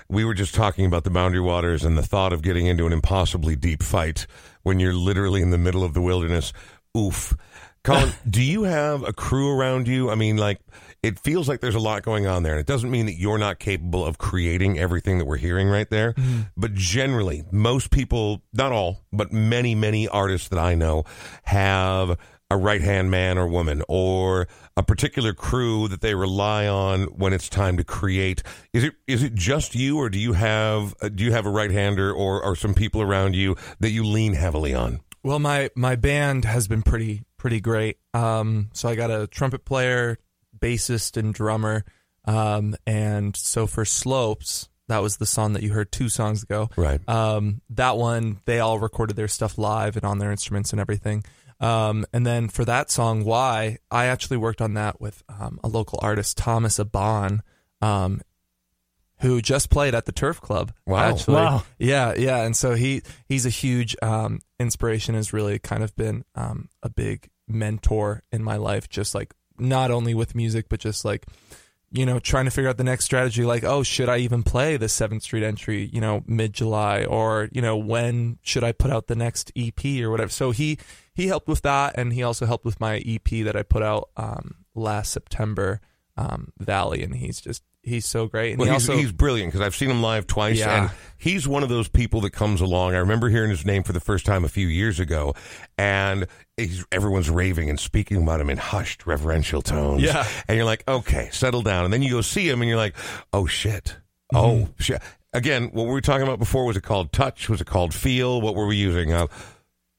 We were just talking about the boundary waters and the thought of getting into an impossibly deep fight when you're literally in the middle of the wilderness. Oof. Colin, (laughs) do you have a crew around you? I mean, like, it feels like there's a lot going on there. And it doesn't mean that you're not capable of creating everything that we're hearing right there. Mm-hmm. But generally, most people, not all, but many, many artists that I know have a right hand man or woman or a particular crew that they rely on when it's time to create. Is it is it just you, or do you have uh, do you have a right hander or or some people around you that you lean heavily on?
Well, my my band has been pretty pretty great. Um, so I got a trumpet player, bassist, and drummer.
Um, and so for Slopes, that was the song that you heard two songs ago.
Right.
Um, that one, they all recorded their stuff live and on their instruments and everything. Um, and then for that song, Why, I actually worked on that with um, a local artist, Thomas Abban, um, who just played at the Turf Club.
Wow.
Actually.
Wow.
Yeah, yeah. And so he he's a huge um, inspiration, has really kind of been um, a big mentor in my life, just like not only with music, but just like you know, trying to figure out the next strategy, like, oh, should I even play the Seventh Street entry, you know, mid July, or you know, when should I put out the next EP or whatever? So he he helped with that, and he also helped with my EP that I put out um, last September, um, Valley, and he's just he's so great. And
Well,
he
he's,
also
he's brilliant because I've seen him live twice,
Yeah.
and he's one of those people that comes along. I remember hearing his name for the first time a few years ago, and he's, everyone's raving and speaking about him in hushed, reverential tones.
Yeah.
and you're like, okay, settle down. And then you go see him, and you're like, oh shit,
Mm-hmm.
oh shit. Again, what were we talking about before? Was it called touch? Was it called feel? What were we using? Uh,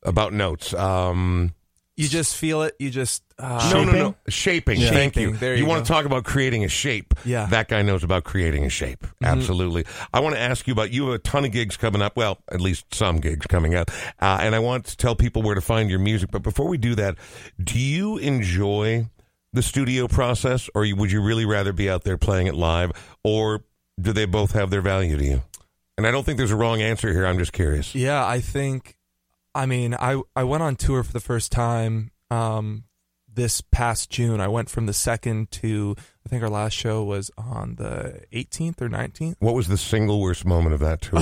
about notes. Um,
you just feel it. You just uh,
no, no, no. Shaping.
Yeah.
Thank
Shaping.
you.
There
you
you
want to talk about creating a shape.
Yeah. Mm-hmm.
That guy knows about creating a shape. Absolutely. I want to ask you about you have a ton of gigs coming up. Well, at least some gigs coming up. Uh, and I want to tell people where to find your music. But before we do that, do you enjoy the studio process or would you really rather be out there playing it live or do they both have their value to you? And I don't think there's a wrong answer here. I'm just curious.
Yeah, I think. I mean, I I went on tour for the first time um, this past June. I went from the second to I think our last show was on the 18th or 19th.
What was the single worst moment of that tour?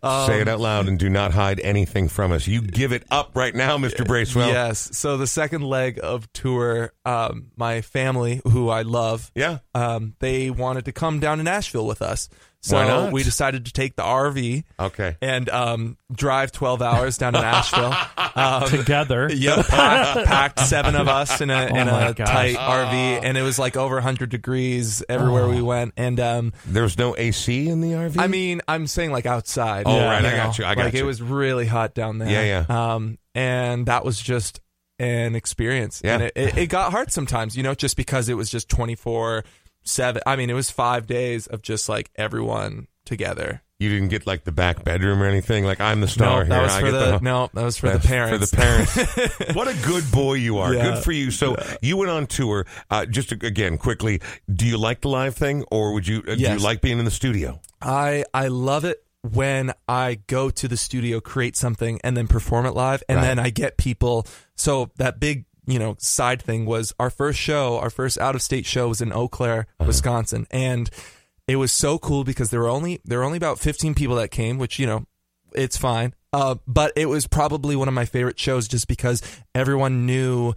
Um, (laughs)
Say it out loud and do not hide anything from us. You give it up right now, Mr. Bracewell.
yes. So the second leg of tour, um, my family, who I love,
Yeah.
um, they wanted to come down to Nashville with us. So
Why not?
we decided to take the RV
Okay.
and um, drive 12 hours down to Nashville. (laughs) Um,
Together.
Yep, packed, packed seven of us in a
Oh my
a
gosh.
tight RV, and it was like over 100 degrees everywhere we went. And um,
There was no AC in the RV?
I mean, I'm saying like outside.
Oh,
you
right, I
know?
got you, I got
like
you.
it was really hot down there.
Yeah, yeah.
Um, and that was just an experience.
Yeah.
and it, it, it got hard sometimes, you know, just because it was just 24 seven. I mean, it was five days of just like everyone together.
You didn't get like the back bedroom or anything? Like, I'm the star
no,
here.
that was
I
for the,
the,
no, that was for the parents.
For the parents. (laughs) what a good boy you are.
Yeah.
Good for you. So you went on tour. Uh, just again, quickly, do you like the live thing or would you, uh, do you like being in the studio?
I I love it when I go to the studio, create something, and then perform it live, and
Right.
then I get people. So that big you know side thing was our first show, our first out of state show was in Eau Claire,
Uh-huh.
Wisconsin, and it was so cool because there were only there were only about fifteen people that came, which you know it's fine. Uh, but it was probably one of my favorite shows just because everyone knew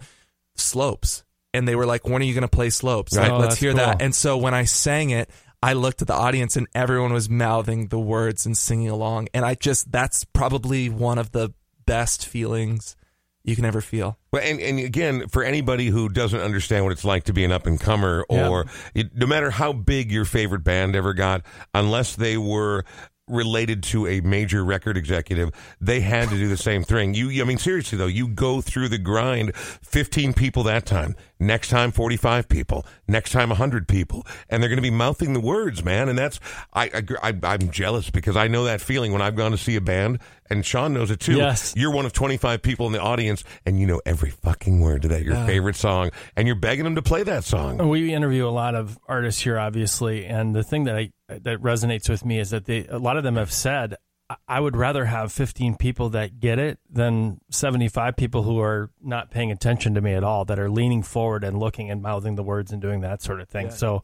slopes. And they were like, when are you going to play slopes?
Right.
Like,
Oh,
let's hear that. And so when I sang it, I looked at the audience and everyone was mouthing the words and singing along. And I just, that's probably one of the best feelings you can ever feel.
Well, and, and again, for anybody who doesn't understand what it's like to be an up and comer, or it, no matter how big your favorite band ever got, unless they were related to a major record executive, they had to do the same thing. You, I mean, seriously though, you go through the grind. Fifteen people that time, next time forty-five people, next time hundred people, and they're going to be mouthing the words, man. And that's I, I, I I'm jealous because I know that feeling when I've gone to see a band, and Sean knows it too.
Yes.
You're one of 25 people in the audience, and you know every fucking word to that, your favorite song, and you're begging them to play that song.
We interview a lot of artists here, obviously, and the thing that I that resonates with me is that they a lot of them have said, "I- "I would rather have 15 people that get it than 75 people who are not paying attention to me at all, that are leaning forward and looking and mouthing the words and doing that sort of thing." So,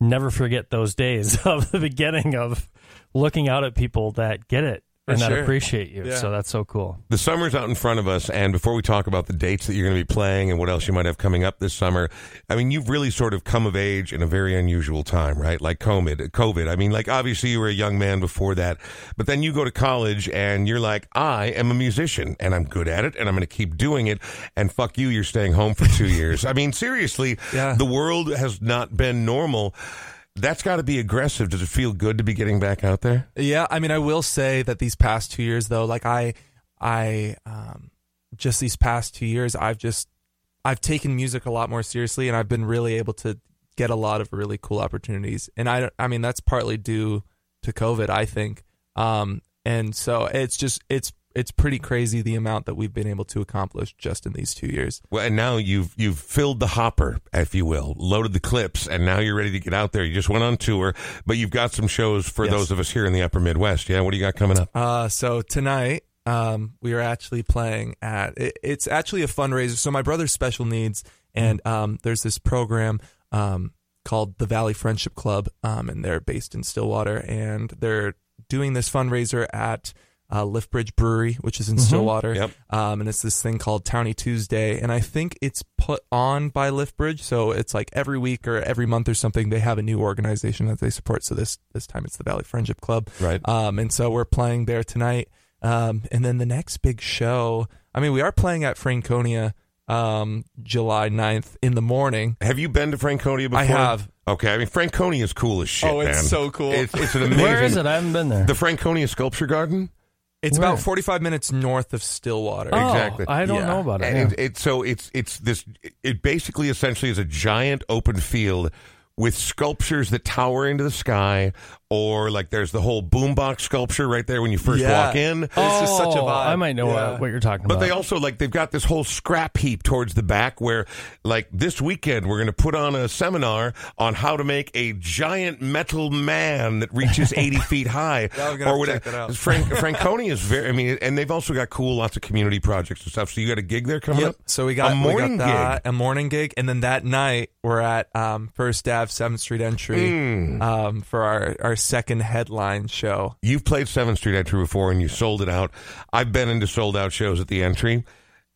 never forget those days (laughs) of the beginning of looking out at people that get it and that
sure.
appreciate you.
Yeah.
So that's so cool.
The summer's out in front of us, and before we talk about the dates that you're going to be playing and what else you might have coming up this summer, I mean, you've really sort of come of age in a very unusual time, right? Like COVID. COVID. I mean, like obviously you were a young man before that, but then you go to college and you're like, I am a musician and I'm good at it and I'm going to keep doing it. And fuck you, you're staying home for two (laughs) years. I mean, seriously,
Yeah.
the world has not been normal. That's got to be aggressive. Does it feel good to be getting back out there?
Yeah, I mean, I will say that these past two years, though, like I, I, um, just these past two years, I've just, I've taken music a lot more seriously, and I've been really able to get a lot of really cool opportunities. And I, I mean, that's partly due to COVID, I think. Um, and so it's just it's it's pretty crazy the amount that we've been able to accomplish just in these two years.
Well, and now you've you've filled the hopper, if you will, loaded the clips, and now you're ready to get out there. You just went on tour, but you've got some shows for
Yes.
those of us here in the Upper Midwest. Yeah, what do you got coming up?
Uh, so tonight, um, we are actually playing at. It, it's actually a fundraiser. So my brother's special needs, and um, there's this program um, called the Valley Friendship Club, um, and they're based in Stillwater, and they're doing this fundraiser at. Uh, Liftbridge Brewery, which is in Stillwater,
Yep.
um, and it's this thing called Towny Tuesday, and I think it's put on by Liftbridge, so it's like every week or every month or something they have a new organization that they support. So this this time it's the Valley Friendship Club,
Right.
um, and so we're playing there tonight. Um, and then the next big show, I mean, we are playing at Franconia um, July 9th in the morning.
Have you been to Franconia before?
I have.
Okay, I mean Franconia is cool as shit.
Oh, it's
man.
so cool.
It's, it's an amazing.
Where is it? I haven't been there.
The Franconia Sculpture Garden.
It's
Where?
about 45 minutes north of Stillwater.
oh,
exactly.
I don't
Yeah.
know about it.
And
yeah.
it, it, so it's it's this. It basically essentially is a giant open field with sculptures that tower into the sky, or like there's the whole boombox sculpture right there when you first
Yeah.
walk in.
It's just such a
Oh,
vibe.
I might know
Yeah.
what, what you're talking about.
But
about.
they also like they've got this whole scrap heap towards the back where like this weekend we're going to put on a seminar on how to make a giant metal man that reaches (laughs) 80 feet high
Yeah, I'm gonna have to
whatever.
check that out.
Frank, (laughs) Franconia is very I mean and they've also got cool lots of community projects and stuff. So you got a gig there coming
Yep.
up?
So we got
a morning
we got that,
gig.
a morning gig, and then that night we're at um, First Ave Seventh Street Entry
Hmm.
um, for our our second headline show.
You've played 7th Street Entry before and you sold it out. I've been into sold out shows at the entry.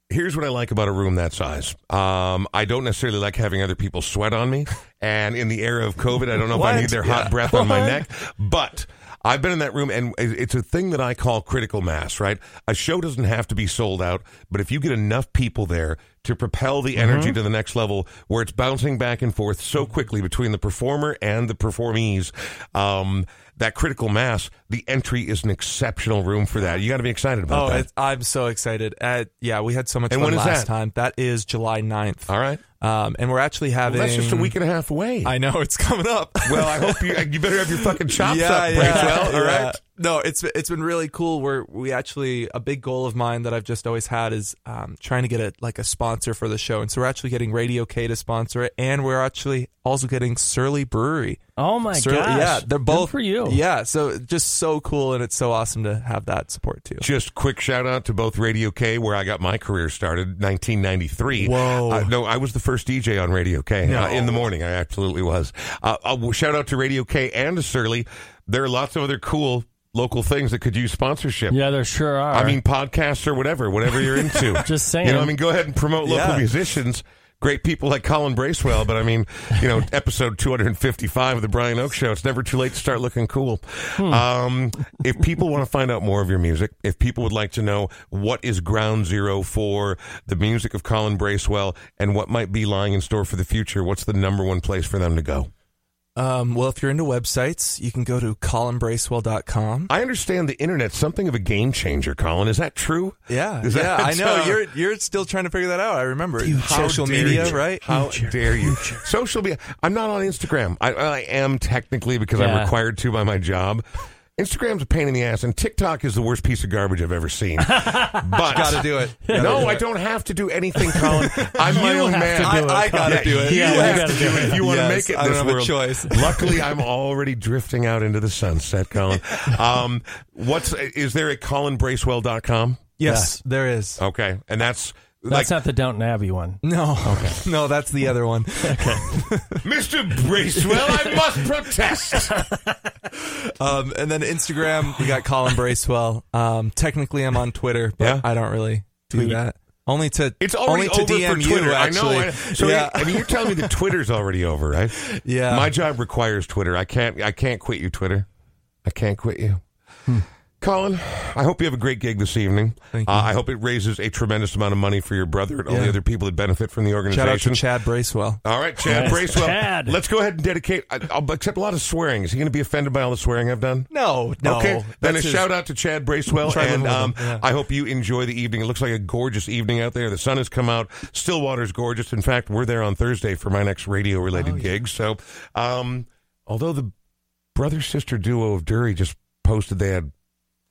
Here's what I like about a room that size. Um, I don't necessarily like having other people sweat on me. And in the era of COVID, I don't know if I need their
Yeah.
hot breath on my neck. But I've been in that room, and it's a thing that I call critical mass, right? A show doesn't have to be sold out, but if you get enough people there to propel the energy to the next level where it's bouncing back and forth so quickly between the performer and the performees, um, that critical mass, the entry is an exceptional room for that. You got to be excited about
Oh,
that.
I'm so excited! Uh, yeah, we had so much
And
fun last
that?
time. That is July 9th.
All right.
Um, and we're actually having.
Well, that's just a week and a half away.
I know it's coming up.
well, I hope you you better have your fucking chops (laughs)
yeah,
up,
yeah,
Bracewell. All
yeah.
right.
No, it's it's been really cool. We're we actually a big goal of mine that I've just always had is um, trying to get a like a sponsor for the show, and so we're actually getting Radio K to sponsor it, and we're actually also getting Surly Brewery.
oh my
Surly,
gosh!
yeah, they're
Good
both
for you.
Yeah, so just so cool, and it's so awesome to have that support too.
Just quick shout out to both Radio K, where I got my career started, 1993.
Whoa.
Uh, no, I was the first DJ on Radio K uh, in the morning. I absolutely was. Uh, uh, shout out to Radio K and to Surly. There are lots of other cool local things that could use sponsorship.
Yeah, there sure are.
I mean, podcasts or whatever, whatever you're into. (laughs)
Just saying.
You know, I mean, go ahead and promote local
Yeah.
musicians. Great people like Colin Bracewell, but I mean, you know, (laughs) episode 255 of the Brian Oake Show. It's never too late to start looking cool. Um, if people want to find out more of your music, if people would like to know what is ground zero for the music of Colin Bracewell and what might be lying in store for the future, what's the number one place for them to go?
Um, well, if you're into websites, you can go to colinbracewell.com.
I understand the internet's something of a game changer, Colin. Is that true?
Yeah,
Is
yeah,
that,
I (laughs) know
uh,
you're you're still trying to figure that out. I remember
How
social media,
you.
right?
How dare you? Social media. I'm not on Instagram. I, I am technically because I'm required to by my job. Instagram's a pain in the ass, and TikTok is the worst piece of garbage I've ever seen. (laughs) But
Gotta do it. (laughs) Gotta
no,
do
I
it.
don't have to do anything, Colin. I'm my
You
own
have
man.
to do it,
I- I gotta
Yeah,
do it.
You
Yeah, you
have
gotta do
do it
it.
if you want to
Yes,
make it
I
in
don't
this
have a choice. (laughs)
Luckily, I'm already drifting out into the sunset, Colin. Um, what's is there at colinbracewell.com?
Yes, there is.
Okay, and that's.
That's
like
not the Downton Abbey one.
No, okay, (laughs) no, that's the other one. (laughs)
Mr. Bracewell, I must protest. (laughs)
Um, and then Instagram, we got Colin Bracewell. Um, technically, I'm on Twitter, but
Yeah?
I don't really do
Tweet.
that. Only to
It's already
only to
over
DM
for Twitter.
you. Actually,
I know. I, so
yeah,
I mean, you're telling me that Twitter's already over, right?
yeah.
My job requires Twitter. I can't. I can't quit you, Twitter. I can't quit you.
Hmm.
Colin, I hope you have a great gig this evening.
Thank
Uh. I hope it raises a tremendous amount of money for your brother and all the other people that benefit from the
Shout
organization.
out to Chad Bracewell.
All right, Chad
Yes,
Bracewell.
Chad.
Let's go ahead and dedicate. I- I'll accept a lot of swearing. Is he going to be offended by all the swearing I've done?
No, no.
okay, then a
his-
shout out to Chad Bracewell,
Try
and um,
yeah.
I hope you enjoy the evening. It looks like a gorgeous evening out there. The sun has come out. Stillwater's gorgeous. In fact, we're there on Thursday for my next radio related
Oh, yeah.
gig. So, um, although the brother sister duo of Durry just posted they had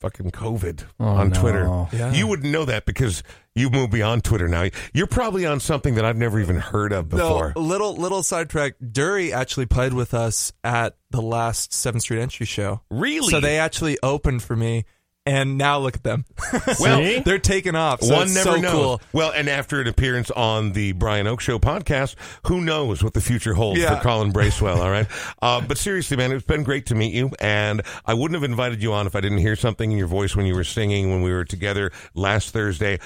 fucking COVID
Oh,
on
no.
Twitter,
Yeah.
you wouldn't know that because you moved beyond Twitter now. You're probably on something that I've never even heard of before.
No, little little sidetrack. Durry actually played with us at the last Seventh Street Entry show.
Really?
So they actually opened for me, and now look at them. (laughs)
Well,
they're taking off. So
One never
so
knows.
cool.
Well, and after an appearance on the Brian Oake Show podcast, who knows what the future holds
Yeah.
for Colin Bracewell? all right, (laughs) uh, but seriously, man, it's been great to meet you, and I wouldn't have invited you on if I didn't hear something in your voice when you were singing when we were together last Thursday.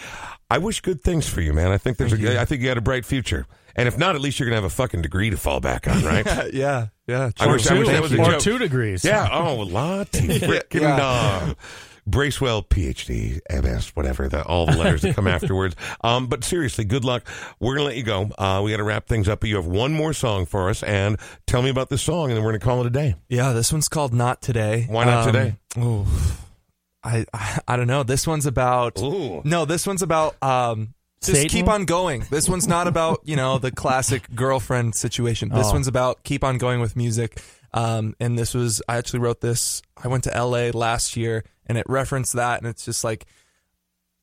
I wish good things for you, man. I think there's
Thank
a,
you.
I think you had a bright future, and if not, at least you're gonna have a fucking degree to fall back on, right? (laughs)
yeah, yeah.
I wish- I wish that was a
you.
or two degrees.
Yeah. Oh, Lottie freaking
Yeah.
dog. Bracewell, PhD, MS, whatever, the, all the letters that come (laughs) afterwards. Um, but seriously, good luck. We're going to let you go. Uh, we got to wrap things up, but you have one more song for us, and tell me about this song, and then we're going to call it a day.
Yeah, this one's called Not Today.
Why not
Um,
today?
ooh, I, I I don't know. This one's about
Ooh.
no. This one's about um. Just
Satan?
keep on going. This one's not about you know the classic (laughs) girlfriend situation. This
Oh.
one's about keep on going with music. Um, and this was I actually wrote this. I went to L.A. last year, and it referenced that, and it's just like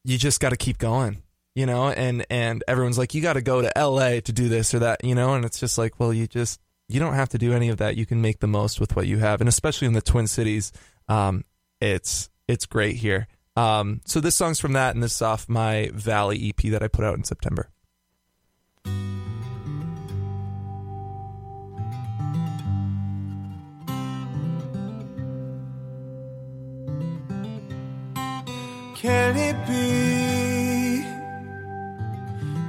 you just got to keep going, you know. And and everyone's like, you got to go to L.A. to do this or that, you know. And it's just like, well, you just you don't have to do any of that. You can make the most with what you have, and especially in the Twin Cities, um, it's it's great here. Um, so this song's from that, and this is off my Valley EP that I put out in September.
Can it be?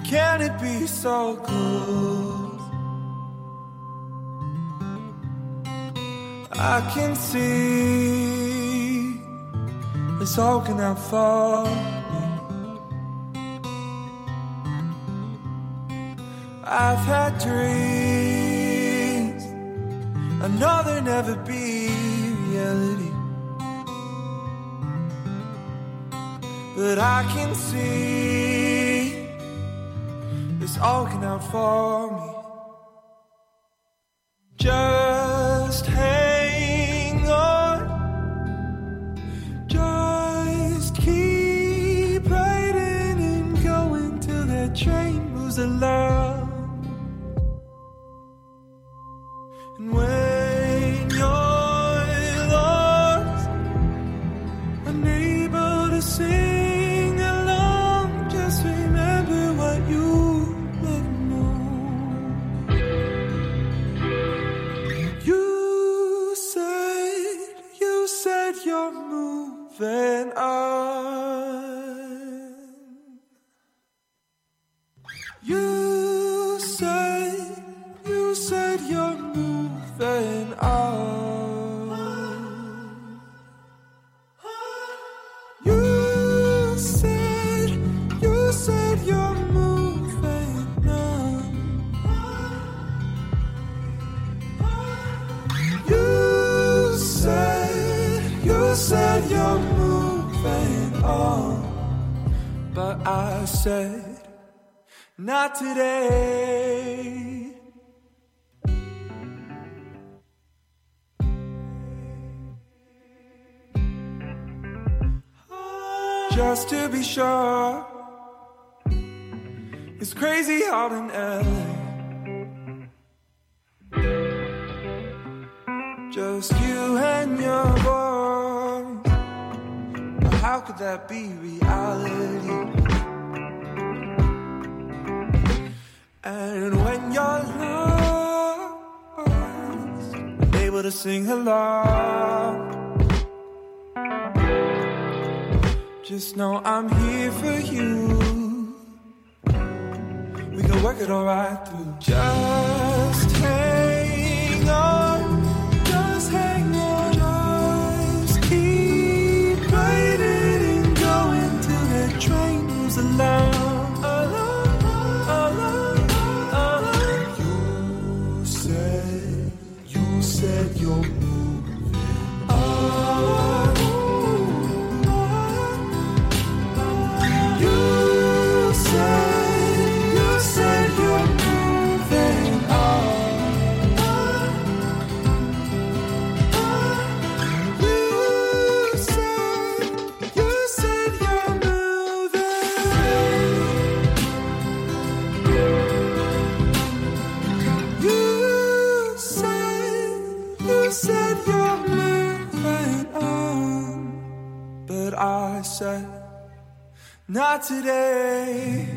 Can it be so close? I can see it's all for me. I've had dreams, I know they'll never be reality. But I can see it's all out for me. Just today. Just to be sure, it's crazy out in LA. Just you and your voice. How could that be reality? And when you're lost, able to sing along. Just know I'm here for you. We can work it all right through. Just hang said, not today.